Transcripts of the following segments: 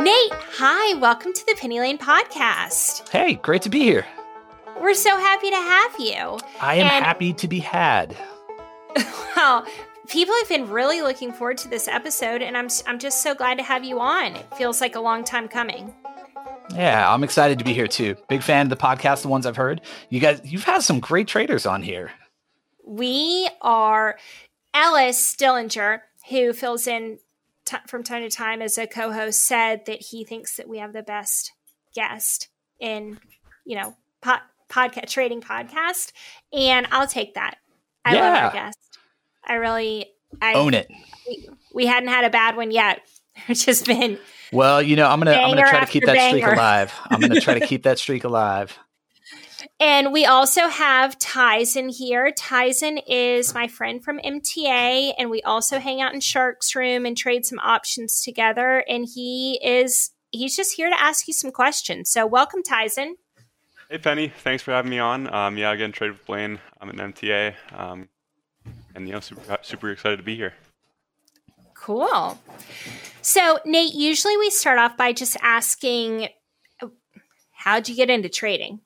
Nate, hi, welcome to the Penny Lane podcast. Hey, great to be here. We're so happy to have you. I am and, happy to be had. well, people have been really looking forward to this episode, and I'm I'm just so glad to have you on. It feels like a long time coming. Yeah, I'm excited to be here too. Big fan of the podcast, the ones I've heard. You guys, you've had some great traders on here. We are Ellis Stillinger, who fills in t- from time to time as a co-host, said that he thinks that we have the best guest in, you know, po- podcast trading podcast, and I'll take that. I yeah. love our guest. I really I, own it. We, we hadn't had a bad one yet. It's just been well, you know, I'm gonna I'm gonna try to keep that banger. streak alive. I'm gonna try to keep that streak alive. And we also have Tyson here. Tyson is my friend from MTA, and we also hang out in Shark's room and trade some options together. And he is he's just here to ask you some questions. So welcome, Tyson. Hey Penny, thanks for having me on. Um, yeah, again, trade with Blaine. I'm an MTA, um, and you know, super super excited to be here. Cool. So Nate, usually we start off by just asking, how'd you get into trading?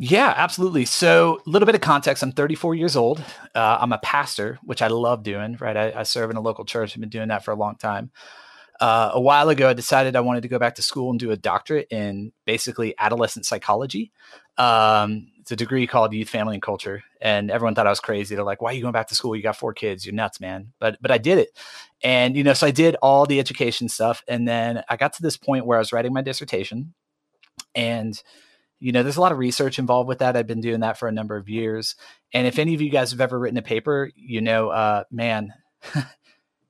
Yeah, absolutely. So, a little bit of context I'm 34 years old. Uh, I'm a pastor, which I love doing, right? I, I, serve in a local church. I've been doing that for a long time. Uh, a while ago, I decided I wanted to go back to school and do a doctorate in basically adolescent psychology. Um, it's a degree called Youth, Family, and Culture. And everyone thought I was crazy. They're like, why are you going back to school? You got four kids. You're nuts, man. But, but I did it. And, you know, so I did all the education stuff. And then I got to this point where I was writing my dissertation and you know, there's a lot of research involved with that. I've been doing that for a number of years. And if any of you guys have ever written a paper, you know, uh, man,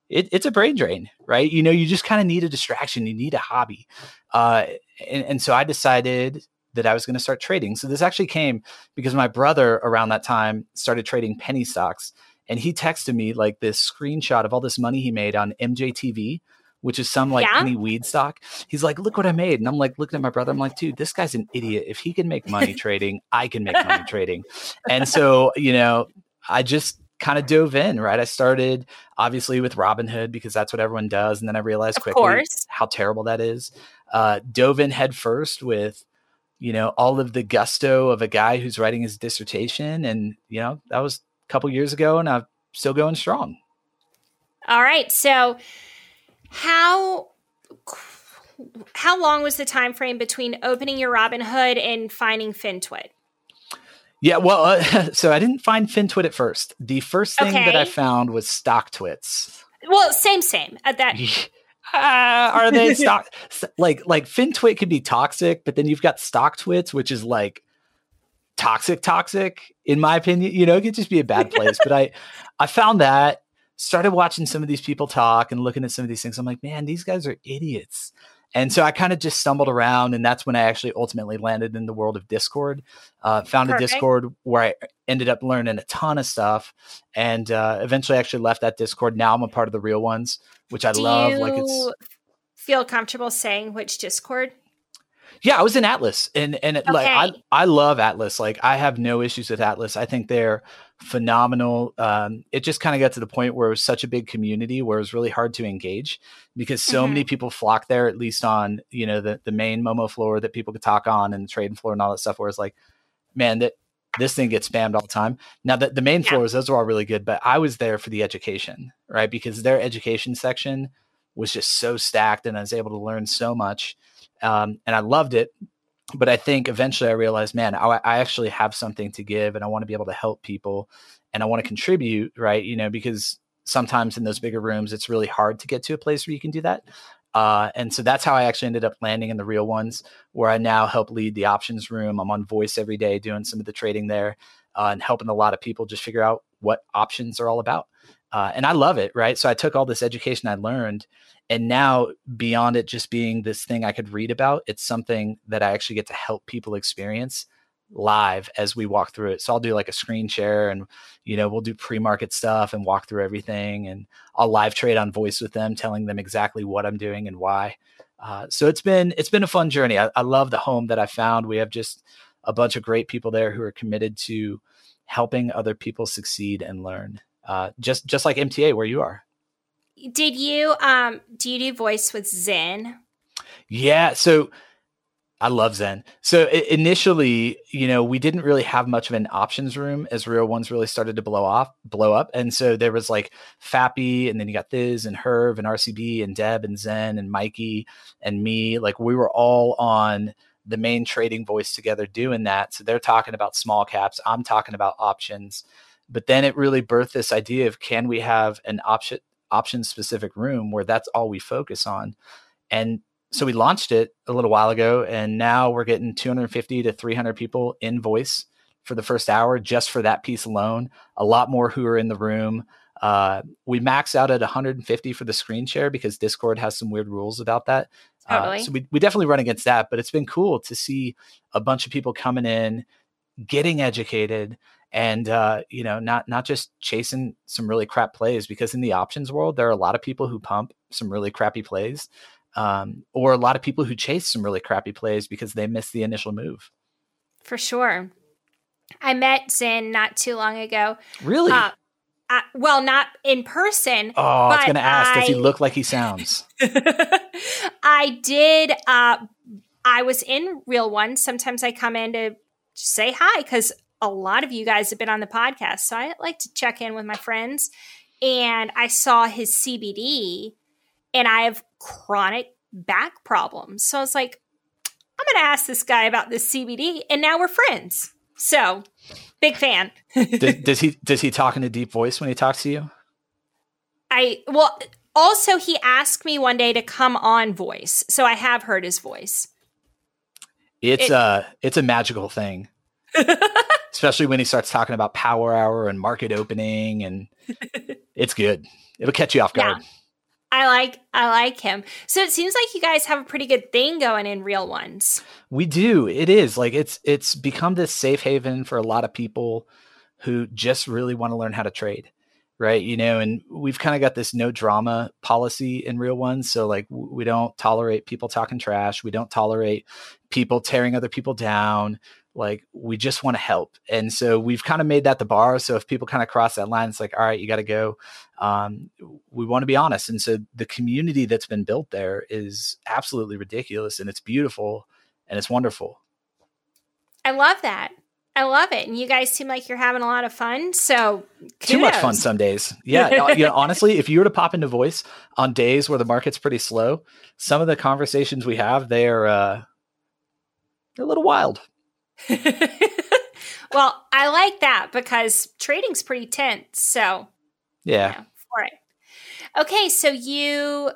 it, it's a brain drain, right? You know, you just kind of need a distraction. You need a hobby. Uh, and, and so I decided that I was going to start trading. So this actually came because my brother around that time started trading penny stocks. And he texted me like this screenshot of all this money he made on MJTV, which is some like yeah. penny weed stock. He's like, look what I made. And I'm like, looking at my brother, I'm like, dude, this guy's an idiot. If he can make money trading, I can make money trading. And so, you know, I just kind of dove in, right? I started obviously with Robinhood because that's what everyone does. And then I realized of quickly course. how terrible that is. Uh, dove in head first with, you know, all of the gusto of a guy who's writing his dissertation. And, you know, that was a couple years ago and I'm still going strong. All right. So, how how long was the time frame between opening your Robinhood and finding FinTwit? Yeah, well, uh, so I didn't find FinTwit at first. The first thing okay. that I found was stock StockTwits. Well, same, same. At that. Uh, are they stock like like FinTwit could be toxic, but then you've got stock StockTwits, which is like toxic, toxic. In my opinion, you know, it could just be a bad place. but I I found that started watching some of these people talk and looking at some of these things. I'm like, man, these guys are idiots. And so I kind of just stumbled around, and that's when I actually ultimately landed in the world of Discord. Uh, found Perfect. a Discord where I ended up learning a ton of stuff, and uh, eventually actually left that Discord. Now I'm a part of the real ones, which I Do love. Like it's feel comfortable saying which Discord. Yeah, I was in Atlas, and and okay. like I I love Atlas. Like I have no issues with Atlas. I think they're phenomenal. Um, it just kind of got to the point where it was such a big community where it was really hard to engage because so mm-hmm. many people flock there, at least on you know the the main Momo floor that people could talk on and the trading floor and all that stuff. Where it's like, man, that this thing gets spammed all the time. Now the, the main yeah. floors, those are all really good, but I was there for the education, right? Because their education section was just so stacked and I was able to learn so much um, and I loved it. But I think eventually I realized, man, I, I actually have something to give, and I want to be able to help people, and I want to contribute, right? You know, because sometimes in those bigger rooms, it's really hard to get to a place where you can do that. Uh, and so that's how I actually ended up landing in the real ones, where I now help lead the options room. I'm on voice every day doing some of the trading there uh, and helping a lot of people just figure out what options are all about. Uh, and I love it, right? So I took all this education I learned and now beyond it just being this thing i could read about it's something that i actually get to help people experience live as we walk through it. So i'll do like a screen share and you know we'll do pre-market stuff and walk through everything and i'll live trade on voice with them telling them exactly what i'm doing and why. Uh, so it's been it's been a fun journey. I, I love the home that i found. We have just a bunch of great people there who are committed to helping other people succeed and learn uh, just just like mta where you are did you um do you do voice with Zen? Yeah. So I love Zen. So initially, you know, we didn't really have much of an options room as real ones really started to blow off, blow up. And so there was like Fappy, and then you got Thiz and Herv and RCB and Deb and Zen and Mikey and me. Like we were all on the main trading voice together doing that. So they're talking about small caps. I'm talking about options. But then it really birthed this idea of can we have an option option specific room where that's all we focus on? And so we launched it a little while ago and now we're getting 250 to 300 people in voice for the first hour just for that piece alone a lot more who are in the room uh, we max out at 150 for the screen share because discord has some weird rules about that uh, totally. uh, so we, we definitely run against that but it's been cool to see a bunch of people coming in getting educated and uh, you know not not just chasing some really crap plays because in the options world there are a lot of people who pump some really crappy plays um, or a lot of people who chase some really crappy plays because they miss the initial move. For sure. I met Zen not too long ago. Really? Uh, I, well, not in person. Oh, I was going to ask, I, does he look like he sounds? I did. Uh, I was in Real One. Sometimes I come in to say hi because a lot of you guys have been on the podcast. So I like to check in with my friends. And I saw his CBD and I have chronic back problems. So I was like, I'm going to ask this guy about this CBD, and now we're friends. So, big fan. does, does, he does he talk in a deep voice when he talks to you? I well, also he asked me one day to come on voice, so I have heard his voice. It's it, a it's a magical thing. Especially when he starts talking about power hour and market opening and it's good. It'll catch you off guard. Yeah. I like I like him. So it seems like you guys have a pretty good thing going in real ones. We do. It is like it's it's become this safe haven for a lot of people who just really want to learn how to trade. Right. You know, and we've kind of got this no drama policy in real ones. So like we don't tolerate people talking trash. We don't tolerate people tearing other people down like we just want to help and so we've kind of made that the bar so if people kind of cross that line it's like all right you got to go um, we want to be honest and so the community that's been built there is absolutely ridiculous and it's beautiful and it's wonderful i love that I love it, and you guys seem like you're having a lot of fun. So kudos. too much fun some days. Yeah, you know, honestly, if you were to pop into voice on days where the market's pretty slow, some of the conversations we have, they're uh, they're a little wild. well, I like that because trading's pretty tense. So, yeah. You know, for it. Okay, so you,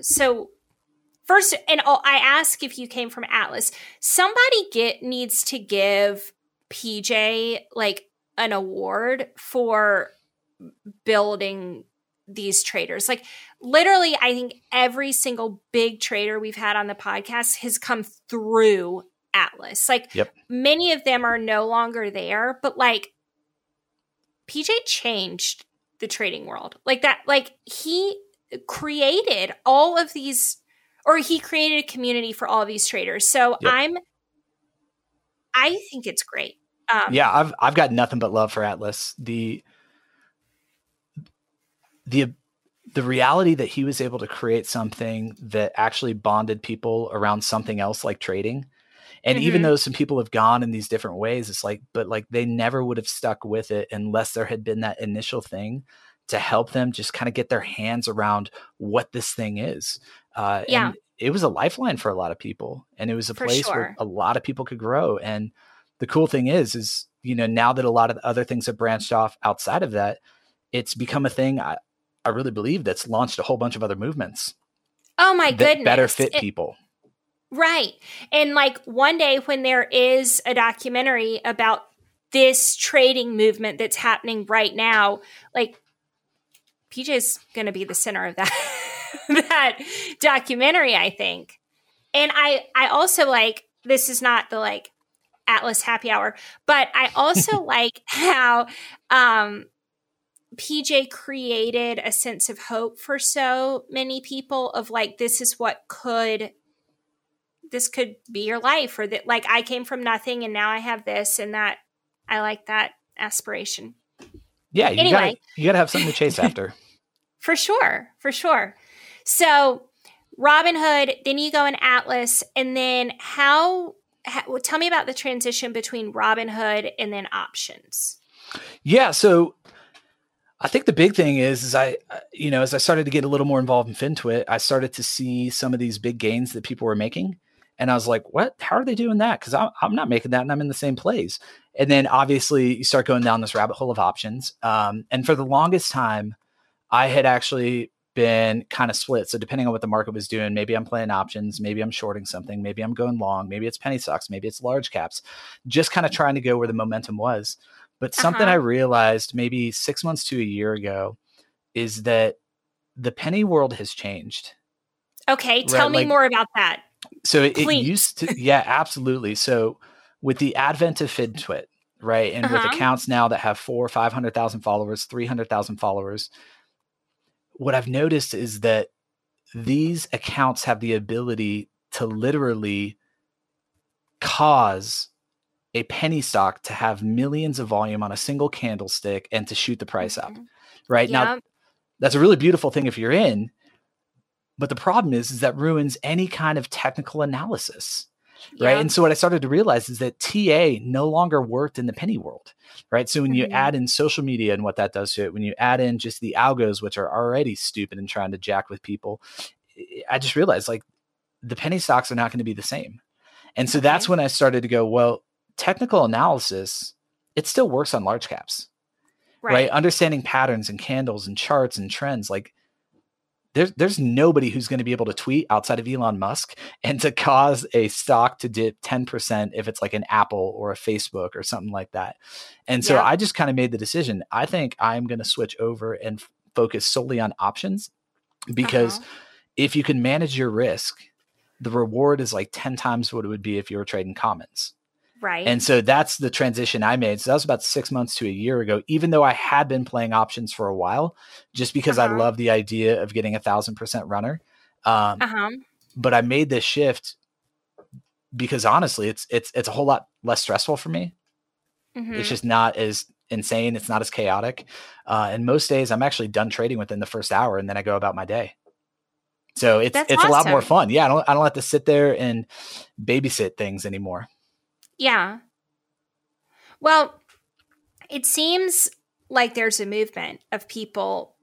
so first, and I ask if you came from Atlas. Somebody get needs to give PJ like an award for building these traders. Like literally, I think every single big trader we've had on the podcast has come through Atlas. Like yep. many of them are no longer there, but like PJ changed the trading world. Like that like he created all of these or he created a community for all these traders. So yep. I'm I think it's great. Um, yeah, I've I've got nothing but love for Atlas. The the the reality that he was able to create something that actually bonded people around something else like trading and mm-hmm. even though some people have gone in these different ways, it's like, but like they never would have stuck with it unless there had been that initial thing to help them just kind of get their hands around what this thing is. Uh, yeah. And it was a lifeline for a lot of people, and it was a for place sure. where a lot of people could grow. And the cool thing is, is you know now that a lot of other things have branched off outside of that, it's become a thing. I, I really believe that's launched a whole bunch of other movements. Oh my goodness! Better fit it, people. Right. And like one day when there is a documentary about this trading movement that's happening right now, like PJ's going to be the center of that that documentary, I think. And I I also like this is not the like Atlas happy hour, but I also like how um PJ created a sense of hope for so many people of like this is what could this could be your life or that like I came from nothing and now I have this and that I like that aspiration. Yeah, you anyway, gotta, you gotta have something to chase after. for sure, for sure. So Robinhood, then you go in Atlas, and then how, how tell me about the transition between Robinhood and then options. Yeah, so I think the big thing is, is I, you know, as I started to get a little more involved in FinTwit, I started to see some of these big gains that people were making. And I was like, what? How are they doing that? Because I'm, I'm not making that and I'm in the same place. And then obviously you start going down this rabbit hole of options. Um, and for the longest time, I had actually been kind of split. So depending on what the market was doing, maybe I'm playing options, maybe I'm shorting something, maybe I'm going long, maybe it's penny stocks, maybe it's large caps, just kind of trying to go where the momentum was. But something uh-huh. I realized maybe six months to a year ago is that the penny world has changed. Okay, tell right? me like, more about that. So it, it, used to, yeah, absolutely. So with the advent of FinTwit, right, and uh-huh. with accounts now that have four, five hundred thousand followers, three hundred thousand followers, what I've noticed is that these accounts have the ability to literally cause a penny stock to have millions of volume on a single candlestick and to shoot the price up. Mm-hmm. Right now, that's a really beautiful thing if you're in. But the problem is, is that ruins any kind of technical analysis. Yeah. Right. And so what I started to realize is that TA no longer worked in the penny world. Right. So when mm-hmm. you add in social media and what that does to it, when you add in just the algos, which are already stupid and trying to jack with people, I just realized like the penny stocks are not going to be the same. And so okay. that's when I started to go, well, technical analysis, it still works on large caps. Right. right. Understanding patterns and candles and charts and trends. Like there's there's nobody who's going to be able to tweet outside of Elon Musk and to cause a stock to dip 10% if it's like an Apple or a Facebook or something like that. And so yeah. I just kind of made the decision. I think I'm going to switch over and f- focus solely on options because uh-huh. if you can manage your risk, the reward is like 10 times what it would be if you were trading commons. Right. And so that's the transition I made. So that was about six months to a year ago, even though I had been playing options for a while, just because uh-huh. I love the idea of getting a thousand percent runner. Um, uh-huh. But I made this shift because honestly, it's it's it's a whole lot less stressful for me. Mm-hmm. It's just not as insane. It's not as chaotic. Uh, and most days, I'm actually done trading within the first hour, and then I go about my day. So it's That's it's awesome. a lot more fun. Yeah, I don't I don't have to sit there and babysit things anymore. Yeah. Well, it seems like there's a movement of people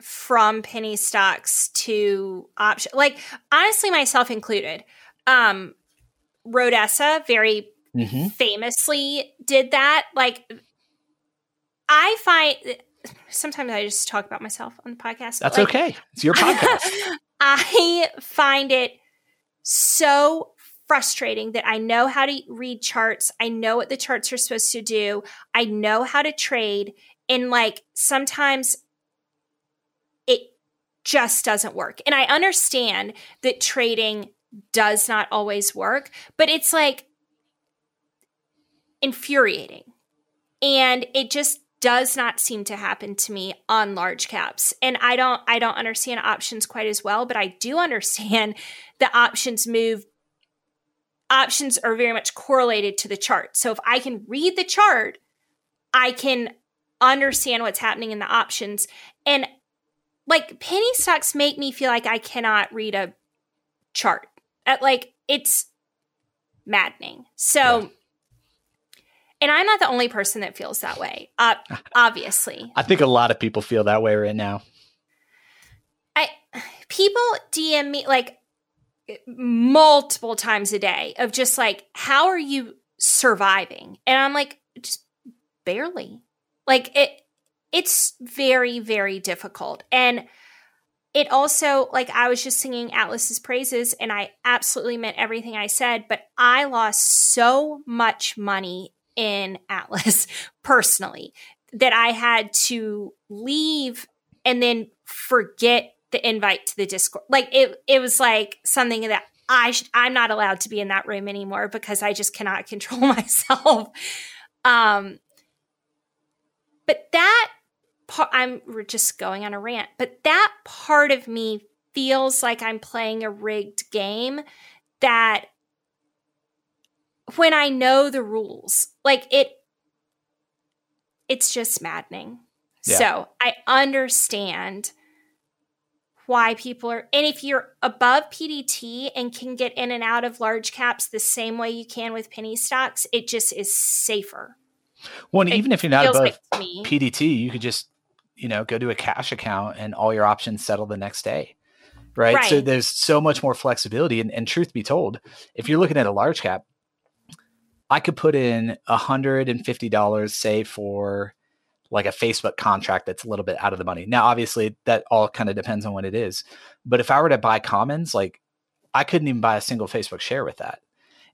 from penny stocks to option like honestly myself included um Rodessa very mm-hmm. famously did that like I find sometimes I just talk about myself on the podcast. That's like, okay. It's your podcast. I find it so frustrating that I know how to read charts. I know what the charts are supposed to do. I know how to trade. And like sometimes it just doesn't work. And I understand that trading does not always work, but it's like infuriating. And it just does not seem to happen to me on large caps and i don't i don't understand options quite as well but i do understand the options move options are very much correlated to the chart. So if I can read the chart, I can understand what's happening in the options. And like penny stocks make me feel like I cannot read a chart. At like it's maddening. So yeah. and I'm not the only person that feels that way. Uh, obviously. I think a lot of people feel that way right now. I people DM me like multiple times a day of just like, how are you surviving? And I'm like, just barely. Like it it's very, very difficult. And it also, like, I was just singing Atlas's praises and I absolutely meant everything I said, but I lost so much money in Atlas personally that I had to leave and then forget the invite to the Discord. Like it, it was like something that I sh- I'm not allowed to be in that room anymore because I just cannot control myself. Um, but that part, I'm we're just going on a rant. But that part of me feels like I'm playing a rigged game. That when I know the rules, like it, it's just maddening. Yeah. So I understand why people are and if you're above PDT and can get in and out of large caps the same way you can with penny stocks, it just is safer. Well, and even if you're not above like PDT, you could just, you know, go to a cash account and all your options settle the next day. Right? right. So there's so much more flexibility. And, and truth be told, if you're looking at a large cap, I could put in $150, say, for like a Facebook contract that's a little bit out of the money. Now, obviously, that all kind of depends on what it is. But if I were to buy commons, like I couldn't even buy a single Facebook share with that.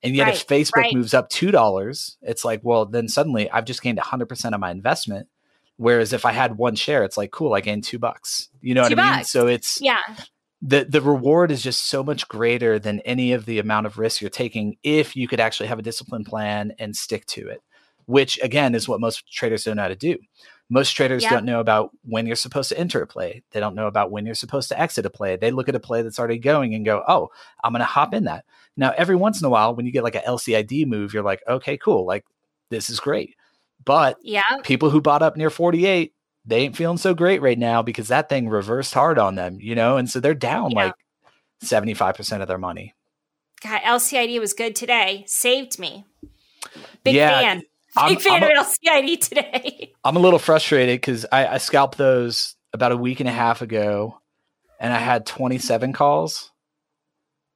And yet, right, if Facebook right. moves up two dollars, it's like, well, then suddenly I've just gained hundred percent of my investment. Whereas if I had one share, it's like, cool, I gained two bucks. You know two what I mean? So it's yeah. The the reward is just so much greater than any of the amount of risk you're taking if you could actually have a discipline plan and stick to it which again is what most traders don't know how to do. Most traders don't know about when you're supposed to enter a play. They don't know about when you're supposed to exit a play. They look at a play that's already going and go, "Oh, I'm going to hop in that." Now, every once in a while, when you get like a LCID move, you're like, "Okay, cool. Like this is great." But yeah, people who bought up near 48, they ain't feeling so great right now because that thing reversed hard on them, you know, and so they're down yeah. like 75% of their money. God, LCID was good today. Saved me. Big yeah, fan. Big fan I'm of LCID today. I'm a little frustrated because I, I scalped those about a week and a mm-hmm. half ago, and I had 27 calls,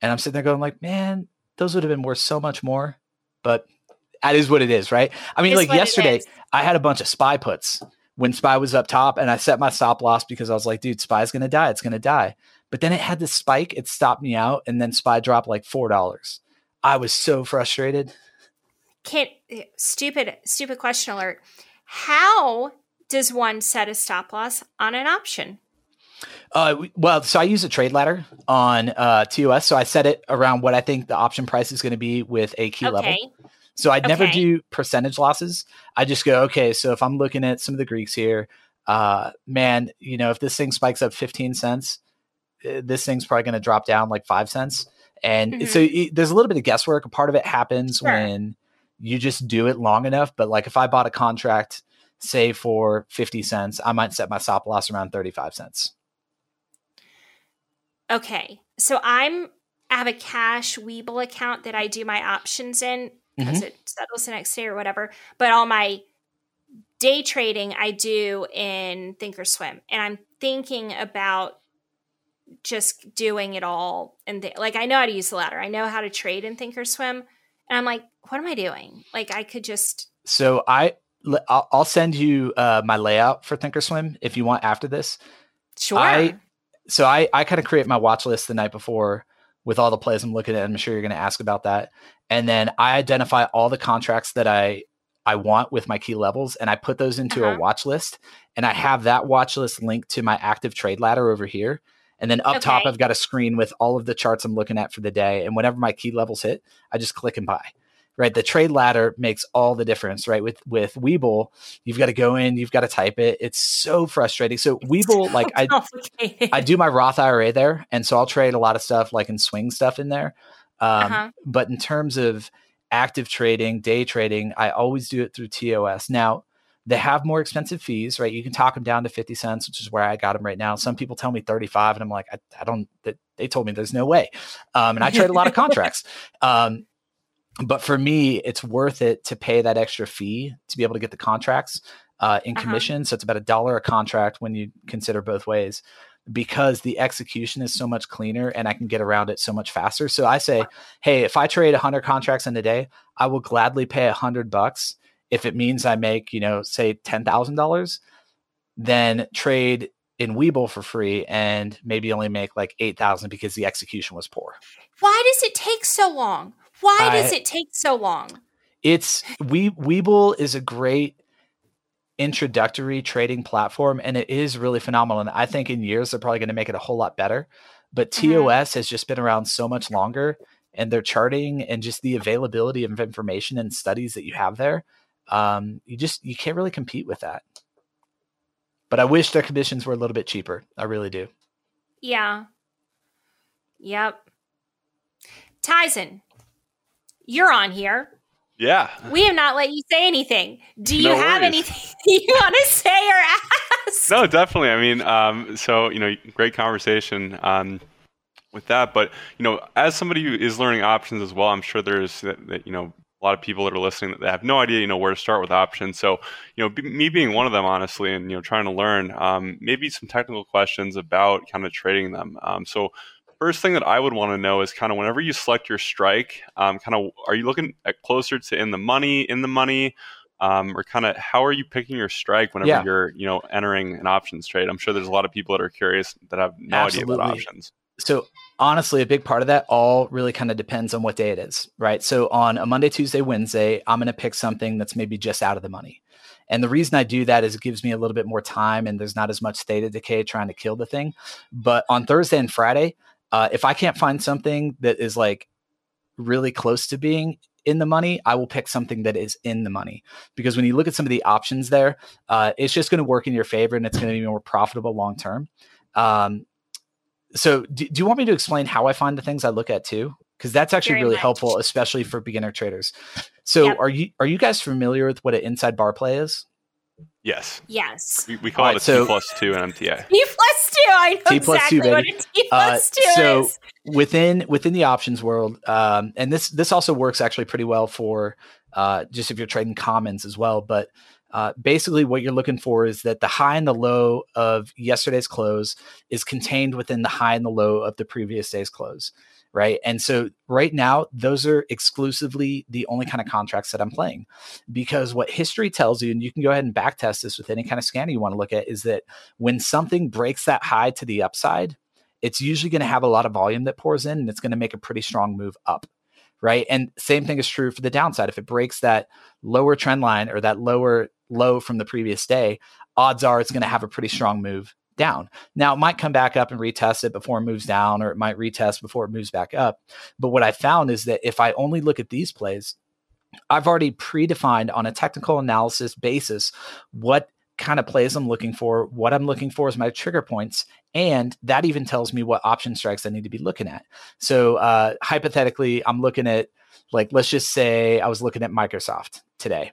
and I'm sitting there going like, man, those would have been worth so much more, but that is what it is, right? I mean, like yesterday, I had a bunch of spy puts when spy was up top, and I set my stop loss because I was like, dude, spy's gonna die, it's gonna die. But then it had this spike, it stopped me out, and then spy dropped like four dollars. I was so frustrated can't stupid stupid question alert. How does one set a stop loss on an option? Uh, well, so I use a trade ladder on uh, TOS. So I set it around what I think the option price is going to be with a key okay. level. So I'd okay. never do percentage losses. I just go, okay, so if I'm looking at some of the Greeks here, uh, man, you know, if this thing spikes up 15 cents, uh, this thing's probably going to drop down like five cents. And mm-hmm. so it, there's a little bit of guesswork. A part of it happens sure. when you just do it long enough. But like if I bought a contract, say for 50 cents, I might set my stop loss around 35 cents. Okay. So I'm I have a cash Webull account that I do my options in because mm-hmm. it settles the next day or whatever. But all my day trading I do in Thinkorswim. And I'm thinking about just doing it all and th- like I know how to use the ladder. I know how to trade in Thinkorswim and I'm like, what am I doing? Like, I could just. So I, I'll send you uh, my layout for Thinkorswim if you want after this. Sure. I, so I, I kind of create my watch list the night before with all the plays I'm looking at. I'm sure you're going to ask about that. And then I identify all the contracts that I I want with my key levels, and I put those into uh-huh. a watch list. And I have that watch list linked to my active trade ladder over here. And then up okay. top, I've got a screen with all of the charts I'm looking at for the day. And whenever my key levels hit, I just click and buy. Right. The trade ladder makes all the difference, right? With with Webull, you've got to go in, you've got to type it. It's so frustrating. So Webull, like I I do my Roth IRA there. And so I'll trade a lot of stuff like in swing stuff in there. Um, uh-huh. but in terms of active trading, day trading, I always do it through TOS. Now, they have more expensive fees, right? You can talk them down to 50 cents, which is where I got them right now. Some people tell me 35 and I'm like, I, I don't, they told me there's no way. Um, and I trade a lot of contracts. Um, but for me, it's worth it to pay that extra fee to be able to get the contracts uh, in uh-huh. commission. So it's about a dollar a contract when you consider both ways because the execution is so much cleaner and I can get around it so much faster. So I say, hey, if I trade 100 contracts in a day, I will gladly pay 100 bucks if it means I make, you know, say $10,000, then trade in Webull for free and maybe only make like 8,000 because the execution was poor. Why does it take so long? Why does it take so long? It's we Webull is a great introductory trading platform and it is really phenomenal and I think in years they're probably going to make it a whole lot better. But TOS mm-hmm. has just been around so much longer and their charting and just the availability of information and studies that you have there um, you just you can't really compete with that. But I wish their commissions were a little bit cheaper. I really do. Yeah. Yep. Tyson, you're on here. Yeah. We have not let you say anything. Do you no have anything you want to say or ask? No, definitely. I mean, um, so, you know, great conversation um, with that. But, you know, as somebody who is learning options as well, I'm sure there's, that, you know, a lot of people that are listening that they have no idea, you know, where to start with options. So, you know, me being one of them, honestly, and you know, trying to learn, um, maybe some technical questions about kind of trading them. Um, so, first thing that I would want to know is kind of whenever you select your strike, um, kind of are you looking at closer to in the money, in the money, um, or kind of how are you picking your strike whenever yeah. you're you know entering an options trade? I'm sure there's a lot of people that are curious that have no Absolutely. idea about options. So honestly, a big part of that all really kind of depends on what day it is, right? So on a Monday, Tuesday, Wednesday, I'm going to pick something that's maybe just out of the money. And the reason I do that is it gives me a little bit more time and there's not as much theta decay trying to kill the thing. But on Thursday and Friday, uh, if I can't find something that is like really close to being in the money, I will pick something that is in the money because when you look at some of the options there, uh, it's just going to work in your favor and it's going to be more profitable long term. Um, so, do, do, you want me to explain how I find the things I look at too? Because that's actually Very really much. helpful, especially for beginner traders. So, yep. are you are you guys familiar with what an inside bar play is? Yes. Yes. We, we call right, it a so, T plus two in MTA. T plus two. I know T plus exactly two, what a T plus uh, two so is. within within the options world, um, and this this also works actually pretty well for uh, just if you're trading commons as well. But uh, basically, what you're looking for is that the high and the low of yesterday's close is contained within the high and the low of the previous day's close right? And so right now, those are exclusively the only kind of contracts that I'm playing because what history tells you, and you can go ahead and backtest this with any kind of scanner you want to look at, is that when something breaks that high to the upside, it's usually going to have a lot of volume that pours in and it's going to make a pretty strong move up. Right. And same thing is true for the downside. If it breaks that lower trend line or that lower low from the previous day, odds are it's going to have a pretty strong move down. Now, it might come back up and retest it before it moves down, or it might retest before it moves back up. But what I found is that if I only look at these plays, I've already predefined on a technical analysis basis what kind of plays I'm looking for. What I'm looking for is my trigger points. And that even tells me what option strikes I need to be looking at. So, uh, hypothetically, I'm looking at, like, let's just say I was looking at Microsoft today,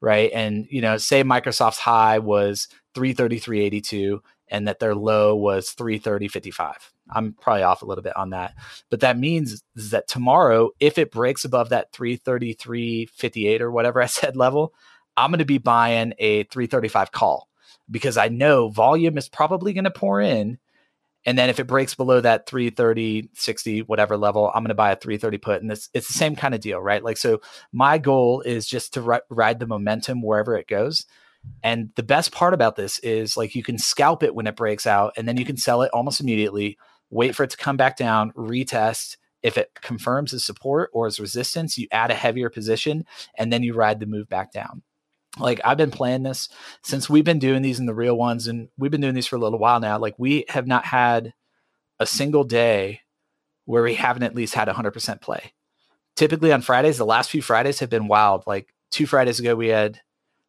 right? And, you know, say Microsoft's high was 333.82 and that their low was 330.55. I'm probably off a little bit on that. But that means that tomorrow, if it breaks above that 333.58 or whatever I said level, I'm going to be buying a 335 call because I know volume is probably going to pour in. And then if it breaks below that 330, 60, whatever level, I'm going to buy a 330 put. And it's, it's the same kind of deal, right? Like, so my goal is just to ri- ride the momentum wherever it goes. And the best part about this is like you can scalp it when it breaks out and then you can sell it almost immediately, wait for it to come back down, retest. If it confirms as support or as resistance, you add a heavier position and then you ride the move back down. Like I've been playing this since we've been doing these in the real ones and we've been doing these for a little while now. Like we have not had a single day where we haven't at least had 100% play. Typically on Fridays, the last few Fridays have been wild. Like two Fridays ago, we had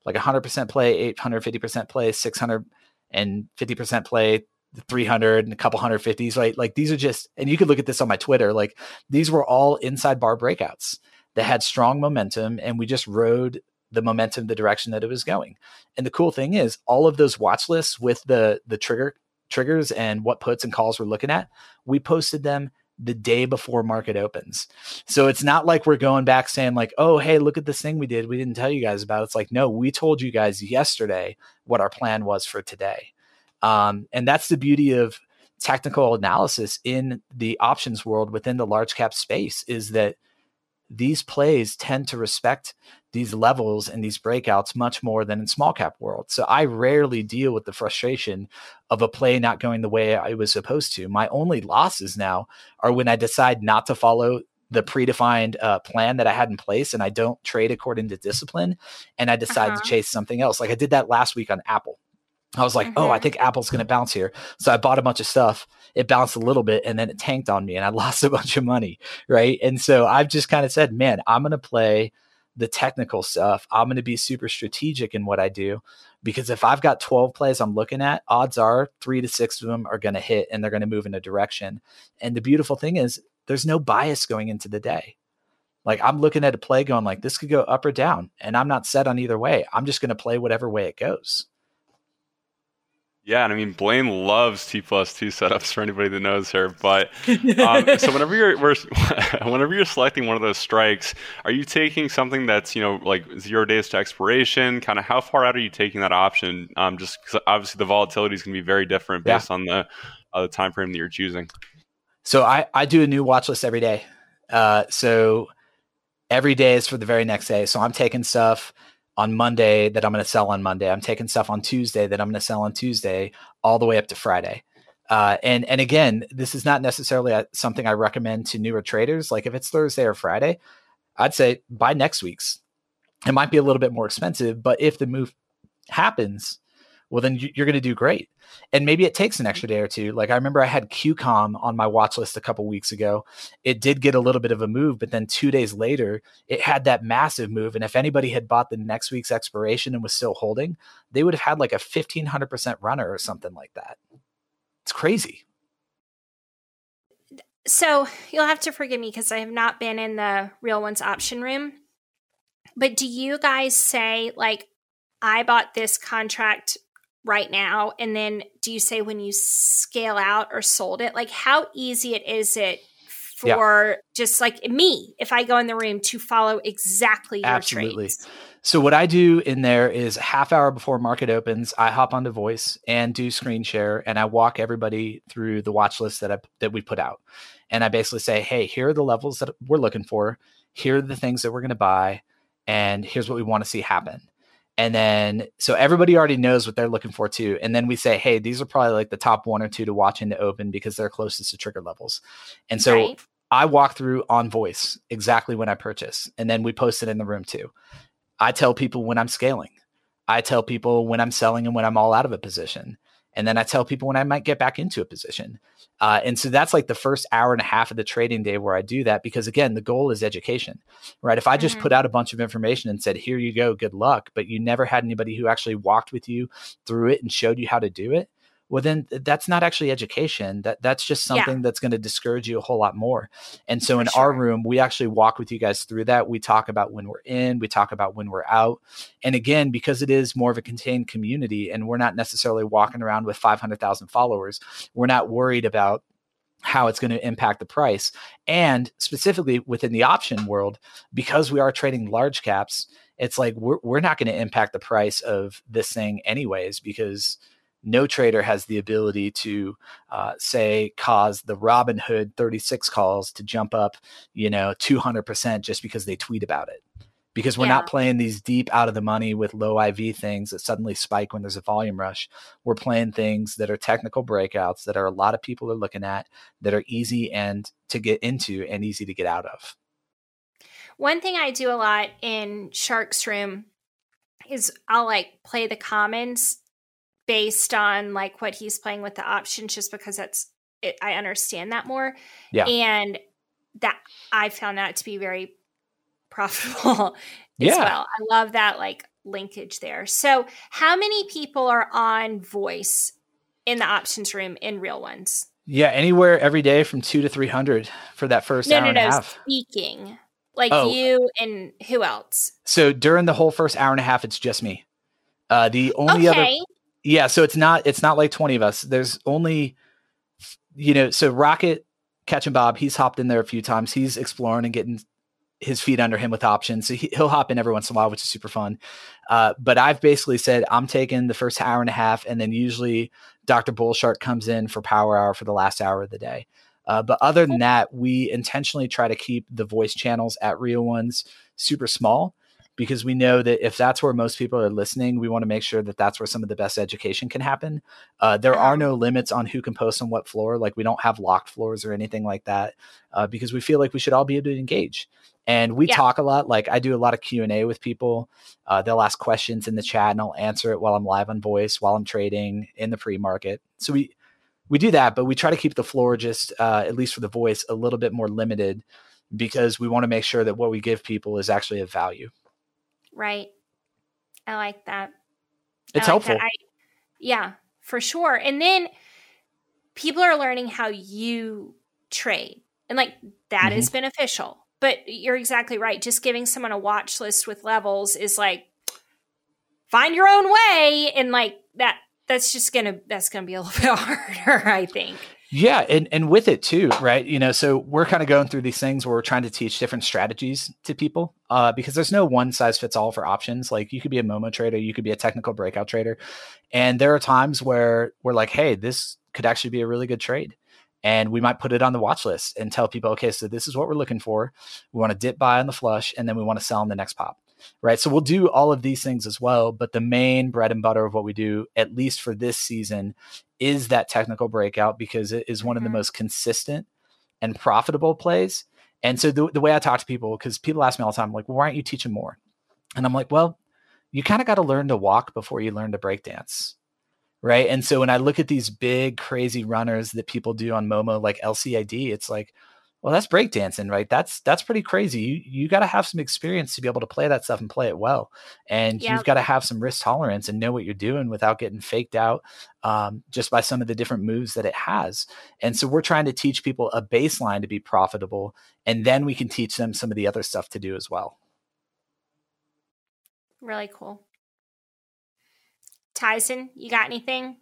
like 100% play, 850% play, 650% play, 300 and a couple hundred fifties, right? Like these are just, and you could look at this on my Twitter, like these were all inside bar breakouts that had strong momentum and we just rode the momentum the direction that it was going. And the cool thing is all of those watch lists with the the trigger triggers and what puts and calls we're looking at, we posted them the day before market opens. So it's not like we're going back saying like, "Oh, hey, look at this thing we did. We didn't tell you guys about." It's like, "No, we told you guys yesterday what our plan was for today." Um, and that's the beauty of technical analysis in the options world within the large cap space is that these plays tend to respect these levels and these breakouts much more than in small cap world. So I rarely deal with the frustration of a play not going the way I was supposed to. My only losses now are when I decide not to follow the predefined uh, plan that I had in place and I don't trade according to discipline and I decide uh-huh. to chase something else. Like I did that last week on Apple. I was like, mm-hmm. oh, I mm-hmm. think Apple's going to bounce here. So I bought a bunch of stuff. It bounced a little bit and then it tanked on me and I lost a bunch of money. Right. And so I've just kind of said, man, I'm going to play the technical stuff. I'm going to be super strategic in what I do because if I've got 12 plays I'm looking at, odds are three to six of them are going to hit and they're going to move in a direction. And the beautiful thing is, there's no bias going into the day Like I'm looking at a play going like this could go up or down, and I'm not set on either way. I'm just going to play whatever way it goes. Yeah, and I mean Blaine loves T plus two setups for anybody that knows her. But um, so whenever you're whenever you're selecting one of those strikes, are you taking something that's you know like zero days to expiration? Kind of how far out are you taking that option? Um, just because obviously the volatility is going to be very different based yeah. on the uh, the time frame that you're choosing. So I I do a new watch list every day. Uh, so every day is for the very next day. So I'm taking stuff on Monday that I'm going to sell on Monday. I'm taking stuff on Tuesday that I'm going to sell on Tuesday, all the way up to Friday. Uh, and and again, this is not necessarily a, something I recommend to newer traders. Like if it's Thursday or Friday, I'd say buy next week's. It might be a little bit more expensive, but if the move happens, well, then you're going to do great. And maybe it takes an extra day or two. Like I remember I had QCOM on my watch list a couple weeks ago. It did get a little bit of a move, but then two days later, it had that massive move. And if anybody had bought the next week's expiration and was still holding, they would have had like a 1500% runner or something like that. It's crazy. So you'll have to forgive me because I have not been in the real ones option room. But do you guys say, like, I bought this contract right now? And then do you say when you scale out or sold it like how easy it is it for yeah. just like me if i go in the room to follow exactly your absolutely. trades? so what i do in there is half hour before market opens i hop onto voice and do screen share and i walk everybody through the watch list that I, that we put out. And i basically say hey here are the levels that we're looking for. Here are the things that we're going to buy and here's what we want to see happen and then so everybody already knows what they're looking for too and then we say hey these are probably like the top one or two to watch into open because they're closest to trigger levels. And so right. i walk through on voice exactly when i purchase and then we post it in the room too. I tell people when i'm scaling. I tell people when i'm selling and when i'm all out of a position and then I tell people when I might get back into a position. Uh, and so that's like the first hour and a half of the trading day where I do that because again, the goal is education, right? If I just mm-hmm. put out a bunch of information and said, here you go, good luck, but you never had anybody who actually walked with you through it and showed you how to do it, well then that's not actually education that that's just something yeah. that's going to discourage you a whole lot more and so For in sure. our room we actually walk with you guys through that we talk about when we're in we talk about when we're out and again because it is more of a contained community and we're not necessarily walking around with 500,000 followers we're not worried about how it's going to impact the price and specifically within the option world because we are trading large caps it's like we're, we're not going to impact the price of this thing anyways because no trader has the ability to uh, say cause the Robinhood 36 calls to jump up, you know, 200% just because they tweet about it. Because we're yeah. not playing these deep out of the money with low IV things that suddenly spike when there's a volume rush. We're playing things that are technical breakouts that are a lot of people are looking at that are easy and to get into and easy to get out of. One thing I do a lot in Shark's room is I'll like play the commons based on like what he's playing with the options just because that's it, I understand that more. Yeah. And that I found that to be very profitable yeah. well. I love that like linkage there. So, how many people are on voice in the options room in real ones? Yeah, anywhere every day from two to three hundred for that first no, hour no, and no, a half. Speaking like oh. you and who else? So during the whole first hour and a half, it's just me. Uh, the only okay. other yeah, so it's not it's not like 20 of us. There's only you know, so Rocket catching Bob, he's hopped in there a few times. He's exploring and getting his feet under him with options. So he, will hop in every once in a while, which is super fun. Uh, but I've basically said I'm taking the first hour and a half, and then usually Dr. Bullshark comes in for power hour for the last hour of the day. Uh, but other than that, we intentionally try to keep the voice channels at real ones super small because we know that if that's where most people are listening, we want to make sure that that's where some of the best education can happen. Uh, there are no limits on who can post on what floor. Like we don't have locked floors or anything like that uh, because we feel like we should all be able to engage. And we yeah. talk a lot. Like I do a lot of Q and A with people. Uh, they'll ask questions in the chat, and I'll answer it while I'm live on voice, while I'm trading in the pre market. So we we do that, but we try to keep the floor just uh, at least for the voice a little bit more limited because we want to make sure that what we give people is actually of value. Right. I like that. It's like helpful. I, yeah, for sure. And then people are learning how you trade. And like that mm-hmm. is beneficial. but you're exactly right. Just giving someone a watch list with levels is like find your own way and like that that's just gonna that's gonna be a little bit harder, I think. Yeah, and, and with it too, right? You know, so we're kind of going through these things where we're trying to teach different strategies to people uh, because there's no one size fits all for options. Like you could be a Momo trader, you could be a technical breakout trader, and there are times where we're like, hey, this could actually be a really good trade, and we might put it on the watch list and tell people, okay, so this is what we're looking for. We want to dip buy on the flush, and then we want to sell on the next pop right? So we'll do all of these things as well. But the main bread and butter of what we do, at least for this season, is that technical breakout because it is one mm-hmm. of the mm-hmm. most consistent and profitable plays. And so the, the way I talk to people, because people ask me all the time, like, well, why aren't you teaching more? And I'm like, well, you kind of got to learn to walk before you learn to break dance. Right. And so when I look at these big, crazy runners that people do on Momo, like LCID, it's like, well, that's breakdancing, right? That's that's pretty crazy. You you got to have some experience to be able to play that stuff and play it well, and you've got to have some risk tolerance and know what you're doing without getting faked out um, just by some of the different moves that it has. And so we're trying to teach people a baseline to be profitable, and then we can teach them some of the other stuff to do as well. Really cool. Tyson, you got anything?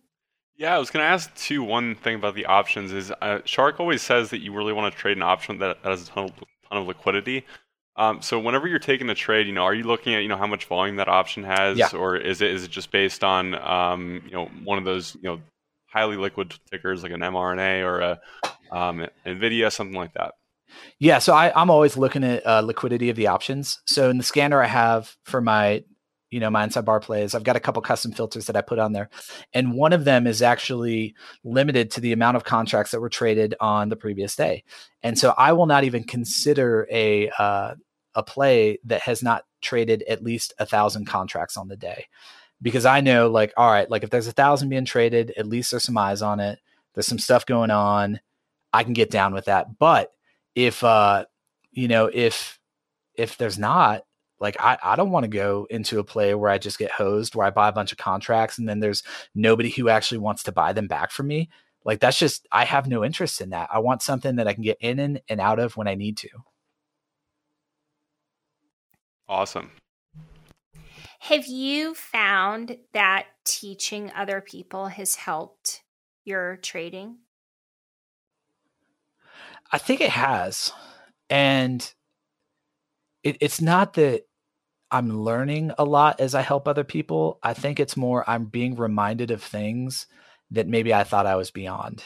Yeah, I was going to ask too. One thing about the options is uh, Shark always says that you really want to trade an option that, has a ton of, ton of liquidity. Um, so whenever you're taking a trade, you know, are you looking at you know how much volume that option has, yeah. or is it is it just based on um, you know one of those you know highly liquid tickers like an mRNA or a um, Nvidia, something like that? Yeah, so I, am always looking at uh, liquidity of the options. So in the scanner I have for my you know my inside bar plays. I've got a couple custom filters that i put on there and one of them is actually limited to the amount of contracts that were traded on the previous day and so i will not even consider a uh, a play that has not traded at least a thousand contracts on the day because i know like all right like if there's a thousand being traded at least there's some eyes on it there's some stuff going on i can get down with that but if uh you know if if there's not like I, I don't want to go into a play where I just get hosed, where I buy a bunch of contracts and then there's nobody who actually wants to buy them back from me. Like that's just I have no interest in that. I want something that I can get in and, and out of when I need to. Awesome. Have you found that teaching other people has helped your trading? I think it has. And it, it's not that I'm learning a lot as I help other people. I think it's more I'm being reminded of things that maybe I thought I was beyond.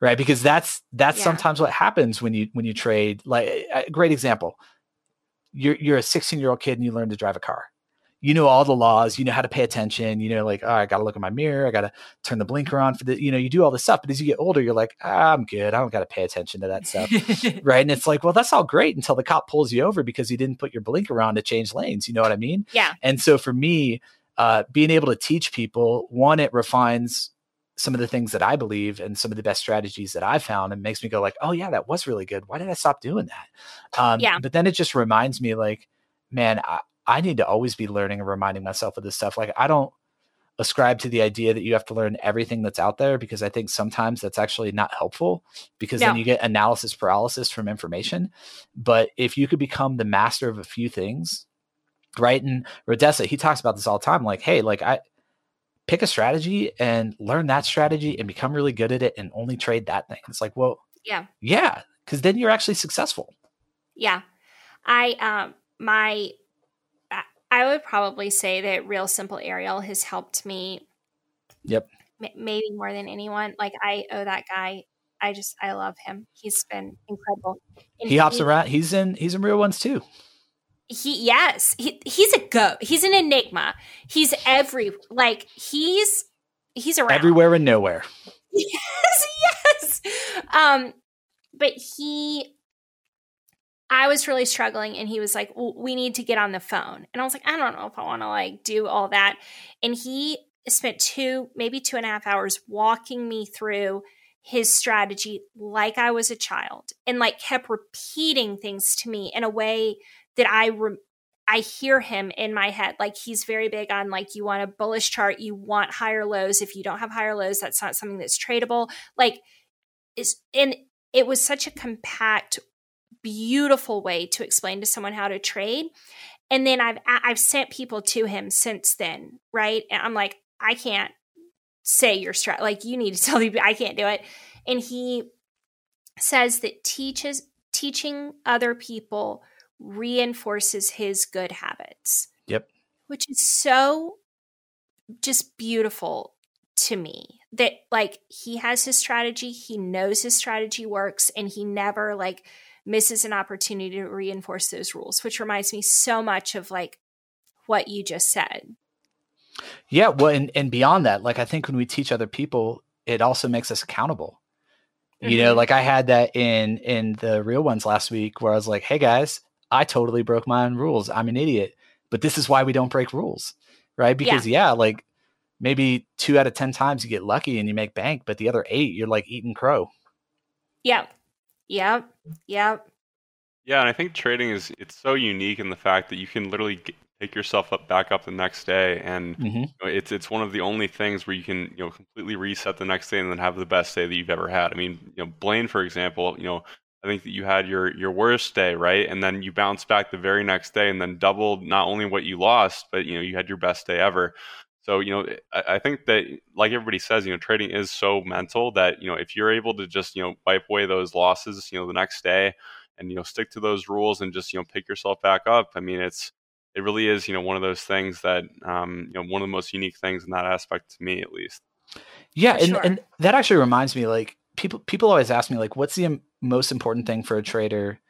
Right? Because that's that's yeah. sometimes what happens when you when you trade. Like a great example. You're you're a 16 year old kid and you learn to drive a car you know all the laws, you know how to pay attention, you know, like, oh, I got to look in my mirror, I got to turn the blinker on for the, you know, you do all this stuff. But as you get older, you're like, ah, I'm good. I don't got to pay attention to that stuff. right. And it's like, well, that's all great until the cop pulls you over because you didn't put your blinker on to change lanes. You know what I mean? Yeah. And so for me, uh, being able to teach people, one, it refines some of the things that I believe and some of the best strategies that I found and makes me go like, oh yeah, that was really good. Why did I stop doing that? Um, yeah. But then it just reminds me like, man, I, I need to always be learning and reminding myself of this stuff. Like I don't ascribe to the idea that you have to learn everything that's out there because I think sometimes that's actually not helpful because no. then you get analysis paralysis from information. But if you could become the master of a few things, right? And Rodessa, he talks about this all the time. Like, hey, like I pick a strategy and learn that strategy and become really good at it and only trade that thing. It's like, well, yeah, yeah, because then you're actually successful. Yeah, I um my I would probably say that Real Simple Ariel has helped me. Yep. M- maybe more than anyone. Like I owe that guy. I just I love him. He's been incredible. And he hops he, around. He's in. He's in real ones too. He yes. He he's a go. He's an enigma. He's every like he's he's around everywhere and nowhere. Yes, yes. Um, but he I was really struggling and he was like, well, we need to get on the phone. And I was like, I don't know if I want to like do all that. And he spent two, maybe two and a half hours walking me through his strategy like I was a child and like kept repeating things to me in a way that I re- I hear him in my head. Like he's very big on like you want a bullish chart, you want higher lows. If you don't have higher lows, that's not something that's tradable. Like is and it was such a compact beautiful way to explain to someone how to trade. And then I've I've sent people to him since then, right? And I'm like, I can't say your strat like you need to tell me I can't do it. And he says that teaches teaching other people reinforces his good habits. Yep. Which is so just beautiful to me that like he has his strategy, he knows his strategy works and he never like misses an opportunity to reinforce those rules, which reminds me so much of like what you just said. Yeah, well and, and beyond that, like I think when we teach other people, it also makes us accountable. Mm-hmm. You know, mm-hmm. like I had that in in the real ones last week where I was like, "Hey guys, I totally broke my own rules. I'm an idiot." But this is why we don't break rules. Right? Because yeah, yeah like maybe 2 out of 10 times you get lucky and you make bank, but the other 8 you're like eating crow. Yep. Yep. Yep. Yeah, and I think trading is it's so unique in the fact that you can literally get, pick yourself up back up the next day and mm-hmm. you know, it's it's one of the only things where you can you know completely reset the next day and then have the best day that you've ever had i mean you know blaine for example you know i think that you had your your worst day right and then you bounced back the very next day and then doubled not only what you lost but you know you had your best day ever so you know I, I think that like everybody says you know trading is so mental that you know if you're able to just you know wipe away those losses you know the next day and you know stick to those rules and just you know pick yourself back up i mean it's it really is, you know, one of those things that, um, you know, one of the most unique things in that aspect to me, at least. Yeah, and, sure. and that actually reminds me, like people people always ask me, like, what's the most important thing for a trader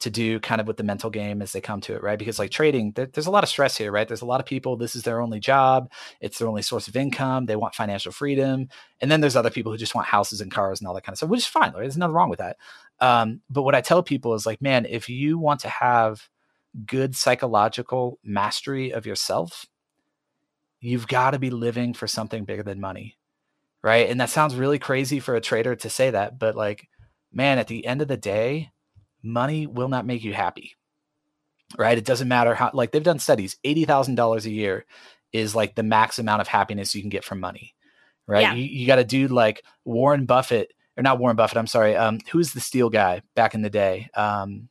to do, kind of with the mental game as they come to it, right? Because like trading, there, there's a lot of stress here, right? There's a lot of people. This is their only job. It's their only source of income. They want financial freedom, and then there's other people who just want houses and cars and all that kind of stuff, which is fine. Right? There's nothing wrong with that. Um, but what I tell people is like, man, if you want to have good psychological mastery of yourself, you've got to be living for something bigger than money. Right. And that sounds really crazy for a trader to say that, but like, man, at the end of the day, money will not make you happy. Right. It doesn't matter how, like, they've done studies, $80,000 a year is like the max amount of happiness you can get from money. Right. Yeah. You, you got a dude like Warren Buffett, or not Warren Buffett, I'm sorry. Um, who's the steel guy back in the day? Um,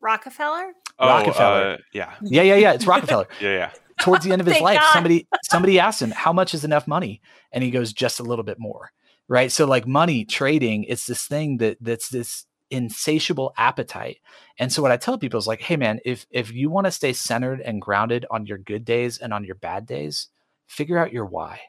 Rockefeller? Oh, Rockefeller. Uh, yeah. Yeah, yeah, yeah. It's Rockefeller. yeah, yeah. Towards the end of his life, God. somebody somebody asked him, How much is enough money? And he goes, Just a little bit more. Right. So like money trading, it's this thing that that's this insatiable appetite. And so what I tell people is like, hey man, if if you want to stay centered and grounded on your good days and on your bad days, figure out your why.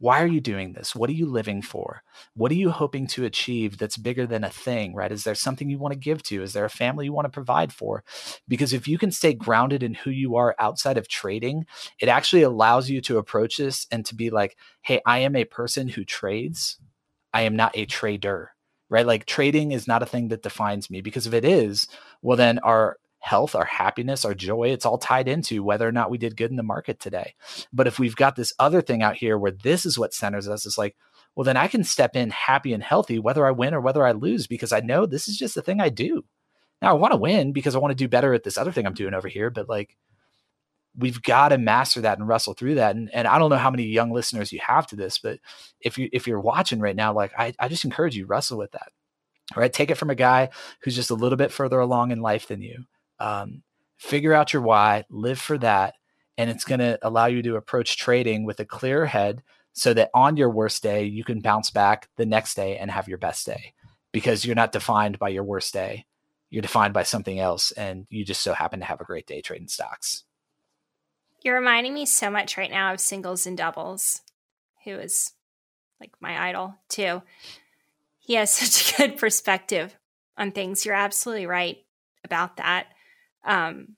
Why are you doing this? What are you living for? What are you hoping to achieve that's bigger than a thing, right? Is there something you want to give to? Is there a family you want to provide for? Because if you can stay grounded in who you are outside of trading, it actually allows you to approach this and to be like, hey, I am a person who trades. I am not a trader, right? Like trading is not a thing that defines me because if it is, well, then our health, our happiness, our joy, it's all tied into whether or not we did good in the market today. But if we've got this other thing out here where this is what centers us, it's like, well, then I can step in happy and healthy, whether I win or whether I lose, because I know this is just the thing I do. Now I want to win because I want to do better at this other thing I'm doing over here, but like we've got to master that and wrestle through that. And, and I don't know how many young listeners you have to this, but if you if you're watching right now, like I, I just encourage you wrestle with that. Right. Take it from a guy who's just a little bit further along in life than you um, figure out your why, live for that, and it's going to allow you to approach trading with a clear head so that on your worst day, you can bounce back the next day and have your best day because you're not defined by your worst day. You're defined by something else, and you just so happen to have a great day trading stocks. You're reminding me so much right now of singles and doubles, who is like my idol too. He has such a good perspective on things. You're absolutely right about that. Um,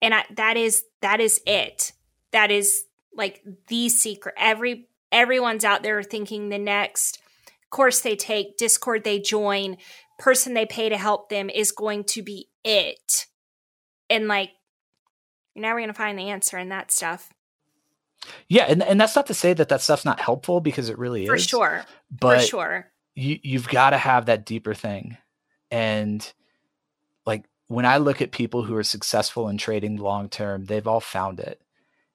and I, that is that is it. That is like the secret. Every everyone's out there thinking the next course they take, Discord they join, person they pay to help them is going to be it. And like you're never going to find the answer in that stuff. Yeah, and and that's not to say that that stuff's not helpful because it really For is. For sure. But For sure. You you've got to have that deeper thing. And like when I look at people who are successful in trading long term, they've all found it.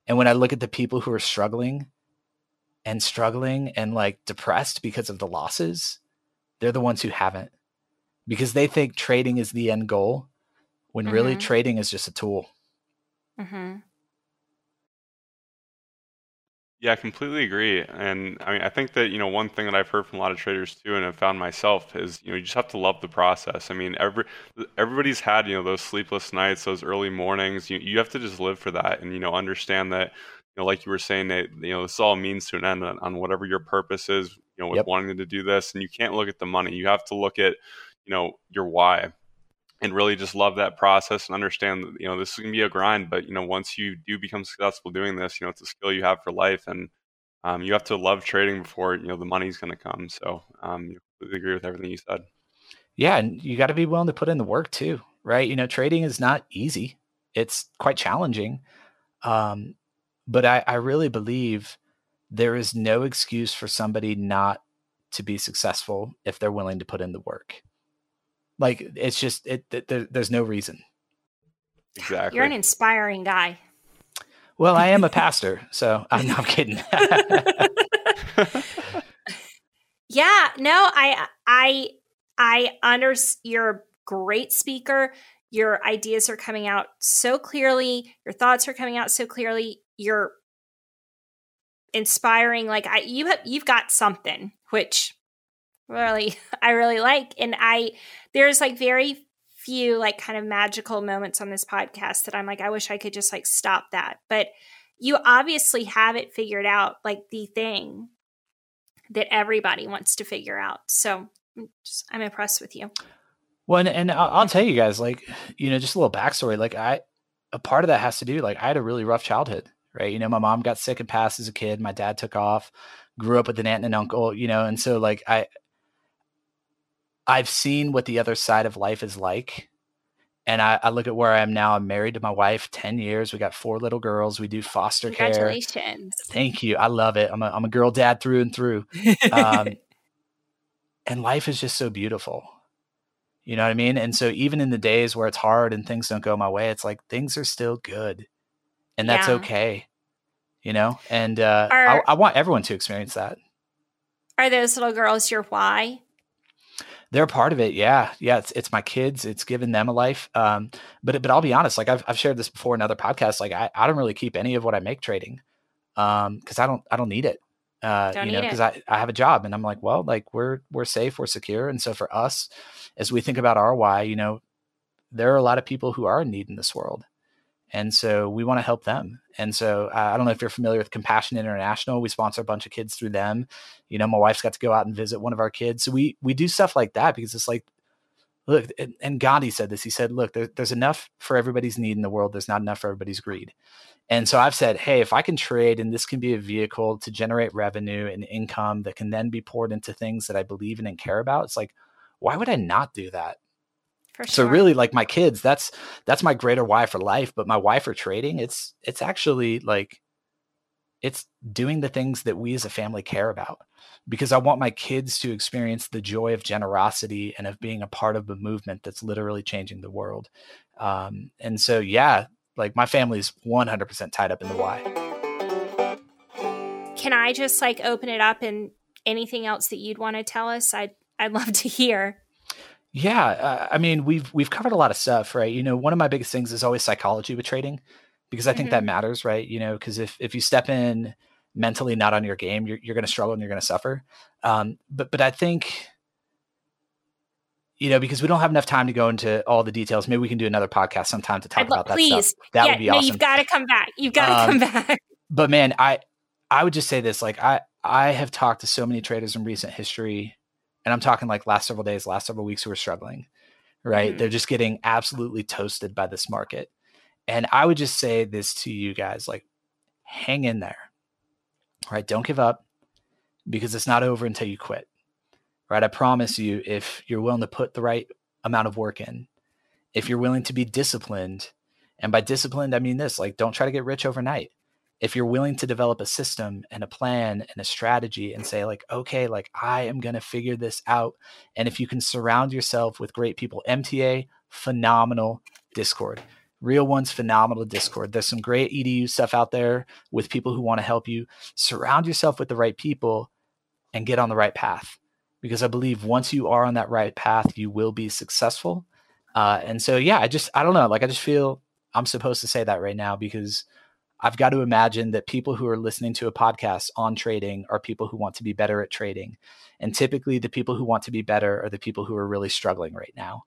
And when I look at the people who are struggling and struggling and like depressed because of the losses, they're the ones who haven't. because they think trading is the end goal when mm-hmm. really trading is just a tool. Mm-hmm. Yeah, I completely agree. And I mean, I think that, you know, one thing that I've heard from a lot of traders too, and have found myself is, you know, you just have to love the process. I mean, every everybody's had, you know, those sleepless nights, those early mornings. You you have to just live for that and, you know, understand that, you know, like you were saying that, you know, this all means to an end on, on whatever your purpose is, you know, with yep. wanting to do this. And you can't look at the money. You have to look at, you know, your why and really just love that process and understand that you know this is to be a grind but you know once you do become successful doing this you know it's a skill you have for life and um, you have to love trading before you know the money's to come. So um, you agree with everything you said. Yeah and you got to be willing to put in the work too right? You know trading is not easy. It's quite challenging. Um, but I, I really believe there is no excuse for somebody not to be successful if they're willing to put in the work like it's just it, it there, there's no reason. Exactly. You're an inspiring guy. Well, I am a pastor, so I'm not kidding. yeah, no, I I I under you're a great speaker. Your ideas are coming out so clearly. Your thoughts are coming out so clearly. You're inspiring. Like I, you have, you've got something which really I really like, and I there's like very few like kind of magical moments on this podcast that I'm like, I wish I could just like stop that. But you obviously have it figured out, like the thing that everybody wants to figure out. So I'm, just, I'm impressed with you. Well, and, and I'll, I'll tell you guys, like, you know, just a little backstory. Like, I, a part of that has to do, like, I had a really rough childhood, right? You know, my mom got sick and passed as a kid. My dad took off, grew up with an aunt and an uncle, you know, and so, like, I, I've seen what the other side of life is like. And I, I, look at where I am now. I'm married to my wife, 10 years. We got four little girls. We do foster Congratulations. care. Congratulations. Thank you. I love it. I'm a, I'm a girl dad through and through. Um, and life is just so beautiful. You know what I mean? And so even in the days where it's hard and things don't go my way, it's like things are still good. And that's yeah. okay. You know? And uh, I, I want everyone to experience that. Are those little girls your why? They're part of it. Yeah, yeah. It's it's my kids. It's given them a life. Um, but but I'll be honest. Like I've I've shared this before in other podcasts. Like I, I don't really keep any of what I make trading, um, because I don't I don't need it. Uh, don't you know, because I, I have a job and I'm like, well, like we're we're safe, we're secure, and so for us, as we think about our why, you know, there are a lot of people who are in need in this world, and so we want to help them. And so uh, I don't know if you're familiar with Compassion International. We sponsor a bunch of kids through them. You know, my wife's got to go out and visit one of our kids. So we we do stuff like that because it's like, look, and, and Gandhi said this. He said, look, there, there's enough for everybody's need in the world. There's not enough for everybody's greed. And so I've said, hey, if I can trade and this can be a vehicle to generate revenue and income that can then be poured into things that I believe in and care about, it's like, why would I not do that? So really like my kids, that's that's my greater why for life. But my why for trading, it's it's actually like it's doing the things that we as a family care about because I want my kids to experience the joy of generosity and of being a part of a movement that's literally changing the world. Um, and so, yeah, like my family's 100% tied up in the why. Can I just like open it up and anything else that you'd want to tell us? I'd, I'd love to hear. Yeah, uh, I mean, we've we've covered a lot of stuff, right? You know, one of my biggest things is always psychology with trading, because I think mm-hmm. that matters, right? You know, because if if you step in mentally not on your game, you're you're going to struggle and you're going to suffer. Um, but but I think, you know, because we don't have enough time to go into all the details. Maybe we can do another podcast sometime to talk I'd about that please. stuff. That yeah, would be no, awesome. You've got to come back. You've got to um, come back. But man, I I would just say this: like I I have talked to so many traders in recent history, and I'm talking like last several days, last several weeks who are struggling right? Mm-hmm. They're just getting absolutely toasted by this market. And I would just say this to you guys like, hang in there, right? Don't give up because it's not over until you quit, right? I promise you, if you're willing to put the right amount of work in, if you're willing to be disciplined, and by disciplined, I mean this like, don't try to get rich overnight if you're willing to develop a system and a plan and a strategy and say like okay like i am going to figure this out and if you can surround yourself with great people mta phenomenal discord real ones phenomenal discord there's some great edu stuff out there with people who want to help you surround yourself with the right people and get on the right path because I believe once you are on that right path, you will be successful. Uh, and so, yeah, I just, I don't know. Like, I just feel I'm supposed to say that right now because I've got to imagine that people who are listening to a podcast on trading are people who want to be better at trading. And typically, the people who want to be better are the people who are really struggling right now.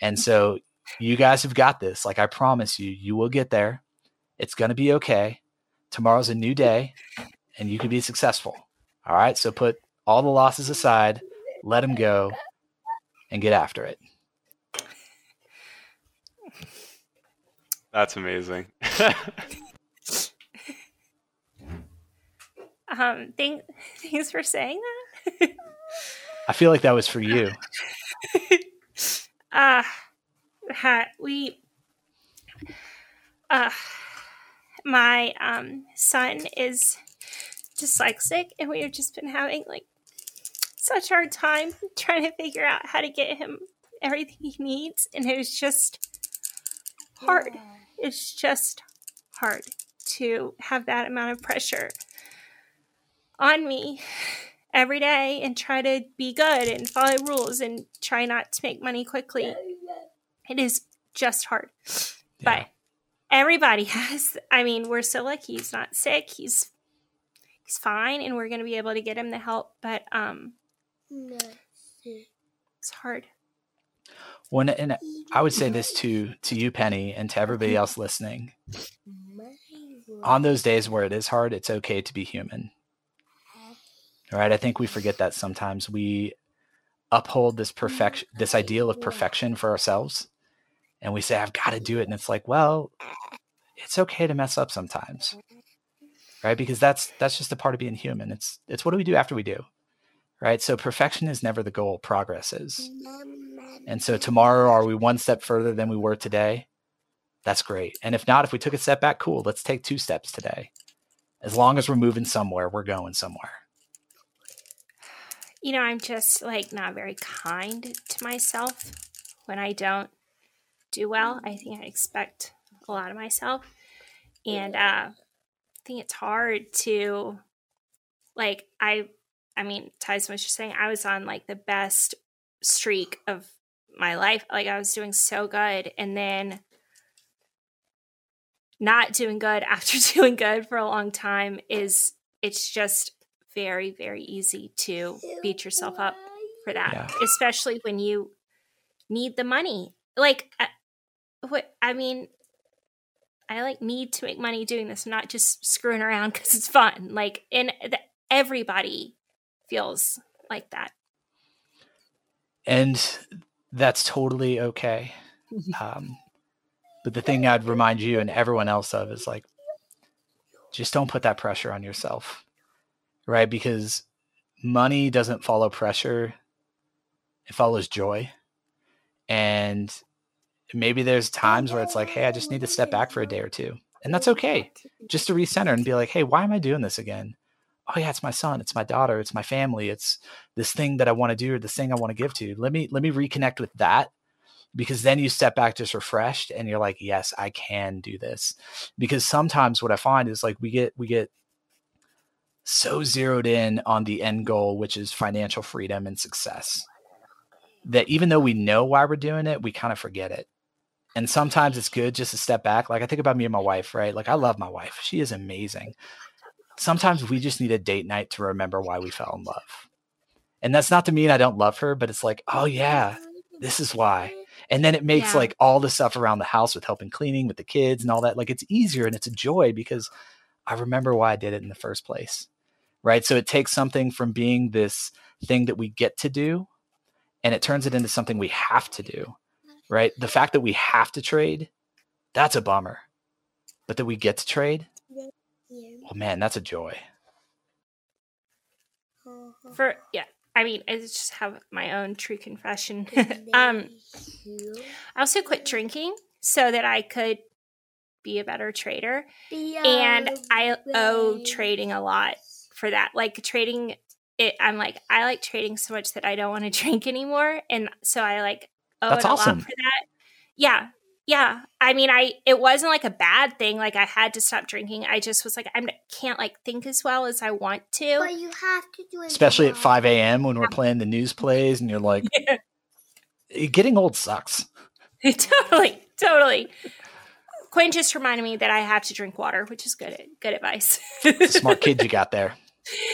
And so, you guys have got this. Like, I promise you, you will get there. It's going to be okay. Tomorrow's a new day and you can be successful. All right. So, put all the losses aside, let them go, and get after it. That's amazing. um, thank, thanks for saying that. I feel like that was for you. uh, we, uh, my um son is dyslexic, and we have just been having like such hard time trying to figure out how to get him everything he needs, and it was just hard. Yeah. It's just hard to have that amount of pressure on me every day and try to be good and follow rules and try not to make money quickly. It is just hard. Yeah. But everybody has I mean, we're so lucky he's not sick. He's he's fine and we're going to be able to get him the help, but um it's hard. When and I would say this to to you, Penny, and to everybody else listening. On those days where it is hard, it's okay to be human. Right. I think we forget that sometimes. We uphold this perfection this ideal of perfection for ourselves. And we say, I've got to do it. And it's like, well, it's okay to mess up sometimes. Right? Because that's that's just a part of being human. It's it's what do we do after we do? right? So perfection is never the goal, progress is. And so tomorrow, are we one step further than we were today? That's great. And if not, if we took a step back, cool, let's take two steps today. As long as we're moving somewhere, we're going somewhere. You know, I'm just like not very kind to myself when I don't do well. I think I expect a lot of myself. And uh, I think it's hard to, like, I I mean, Tyson was just saying I was on like the best streak of my life. Like I was doing so good. And then not doing good after doing good for a long time is it's just very, very easy to beat yourself up for that, yeah. especially when you need the money. Like, I, what I mean, I like need to make money doing this, not just screwing around because it's fun. Like, and the, everybody feels like that. And that's totally okay. Um, but the thing I'd remind you and everyone else of is like, just don't put that pressure on yourself, right? Because money doesn't follow pressure, it follows joy. And maybe there's times where it's like, hey, I just need to step back for a day or two. And that's okay. Just to recenter and be like, hey, why am I doing this again? oh yeah, it's my son, it's my daughter, it's my family, it's this thing that I want to do or this thing I want to give to. Let me let me reconnect with that because then you step back just refreshed and you're like, yes, I can do this. Because sometimes what I find is like we get we get so zeroed in on the end goal, which is financial freedom and success, that even though we know why we're doing it, we kind of forget it. And sometimes it's good just to step back. Like I think about me and my wife, right? Like I love my wife. She is amazing sometimes we just need a date night to remember why we fell in love. And that's not to mean I don't love her, but it's like, oh yeah, this is why. And then it makes yeah. like all the stuff around the house with helping cleaning with the kids and all that, like it's easier and it's a joy because I remember why I did it in the first place. Right. So it takes something from being this thing that we get to do and it turns it into something we have to do. Right. The fact that we have to trade, that's a bummer. But that we get to trade, Oh man, that's a joy. For yeah, I mean, I just have my own true confession. um, I also quit drinking so that I could be a better trader, and I owe trading a lot for that. Like trading, it. I'm like, I like trading so much that I don't want to drink anymore, and so I like owe That's it a lot for that. Yeah, yeah. I mean i it wasn't like a bad thing. Like i had to stop drinking. I just was like i can't like think as well as i want to. But you have to do it especially at 5 a.m when we're playing the news plays and you're like yeah. Eh, getting old sucks. Totally totally quinn just reminded me that i have to drink water which is good good advice smart kid you got there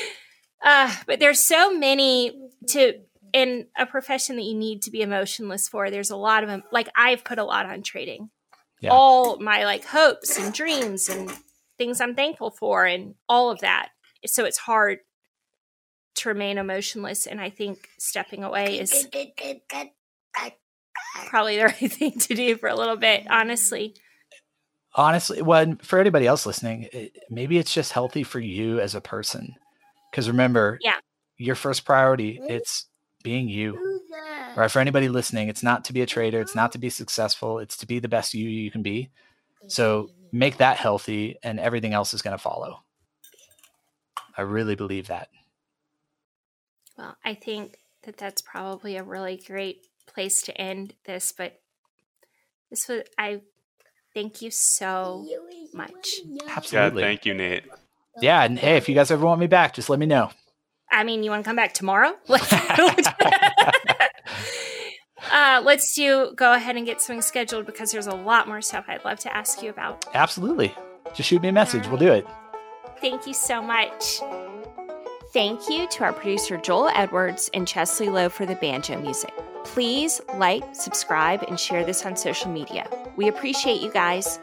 uh, but there's so many to in a profession that you need to be emotionless for, there's a lot of them. Like I've put a lot on trading. Yeah. All my like hopes and dreams and things I'm thankful for and all of that. So it's hard to remain emotionless. And I think stepping away is probably the right thing to do for a little bit, honestly. Honestly, well, for anybody else listening, eh, maybe it's just healthy for you as a person. Because remember, yeah, your first priority, it's being you. Right. For anybody listening, it's not to be a trader, it's not to be successful, it's to be the best you you can be. So make that healthy and everything else is going to follow. I really believe that. Well, I think that that's probably a really great place to end this, but this was I thank you so much. Absolutely. Yeah, thank you, Nate. Yeah, and hey, if you guys ever want me back, just let me know. I mean, you want to come back tomorrow? uh, let's do go ahead and get something scheduled because there's a lot more stuff I'd love to ask you about. Absolutely. Just shoot me a message. We'll do it. Thank you so much. Thank you to our producer Joel Edwards and Chesley Lowe for the banjo music. Please like, subscribe, and share this on social media. We appreciate you guys.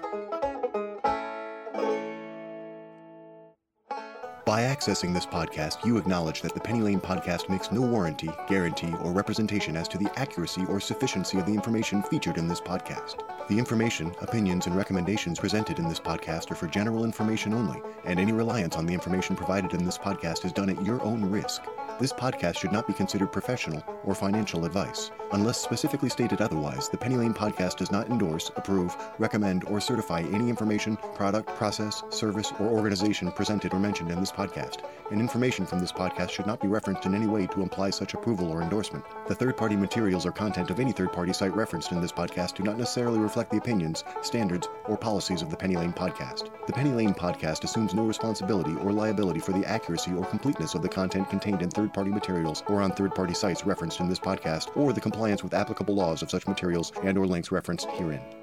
Accessing this podcast, you acknowledge that the Penny Lane podcast makes no warranty, guarantee, or representation as to the accuracy or sufficiency of the information featured in this podcast. The information, opinions, and recommendations presented in this podcast are for general information only, and any reliance on the information provided in this podcast is done at your own risk. This podcast should not be considered professional or financial advice. Unless specifically stated otherwise, the Penny Lane podcast does not endorse, approve, recommend, or certify any information, product, process, service, or organization presented or mentioned in this podcast, and information from this podcast should not be referenced in any way to imply such approval or endorsement. The third party materials or content of any third party site referenced in this podcast do not necessarily reflect the opinions, standards, or policies of the Penny Lane podcast. The Penny Lane podcast assumes no responsibility or liability for the accuracy or completeness of the content contained in third party materials or on third party sites referenced in this podcast or the compliance with applicable laws of such materials and or links referenced herein.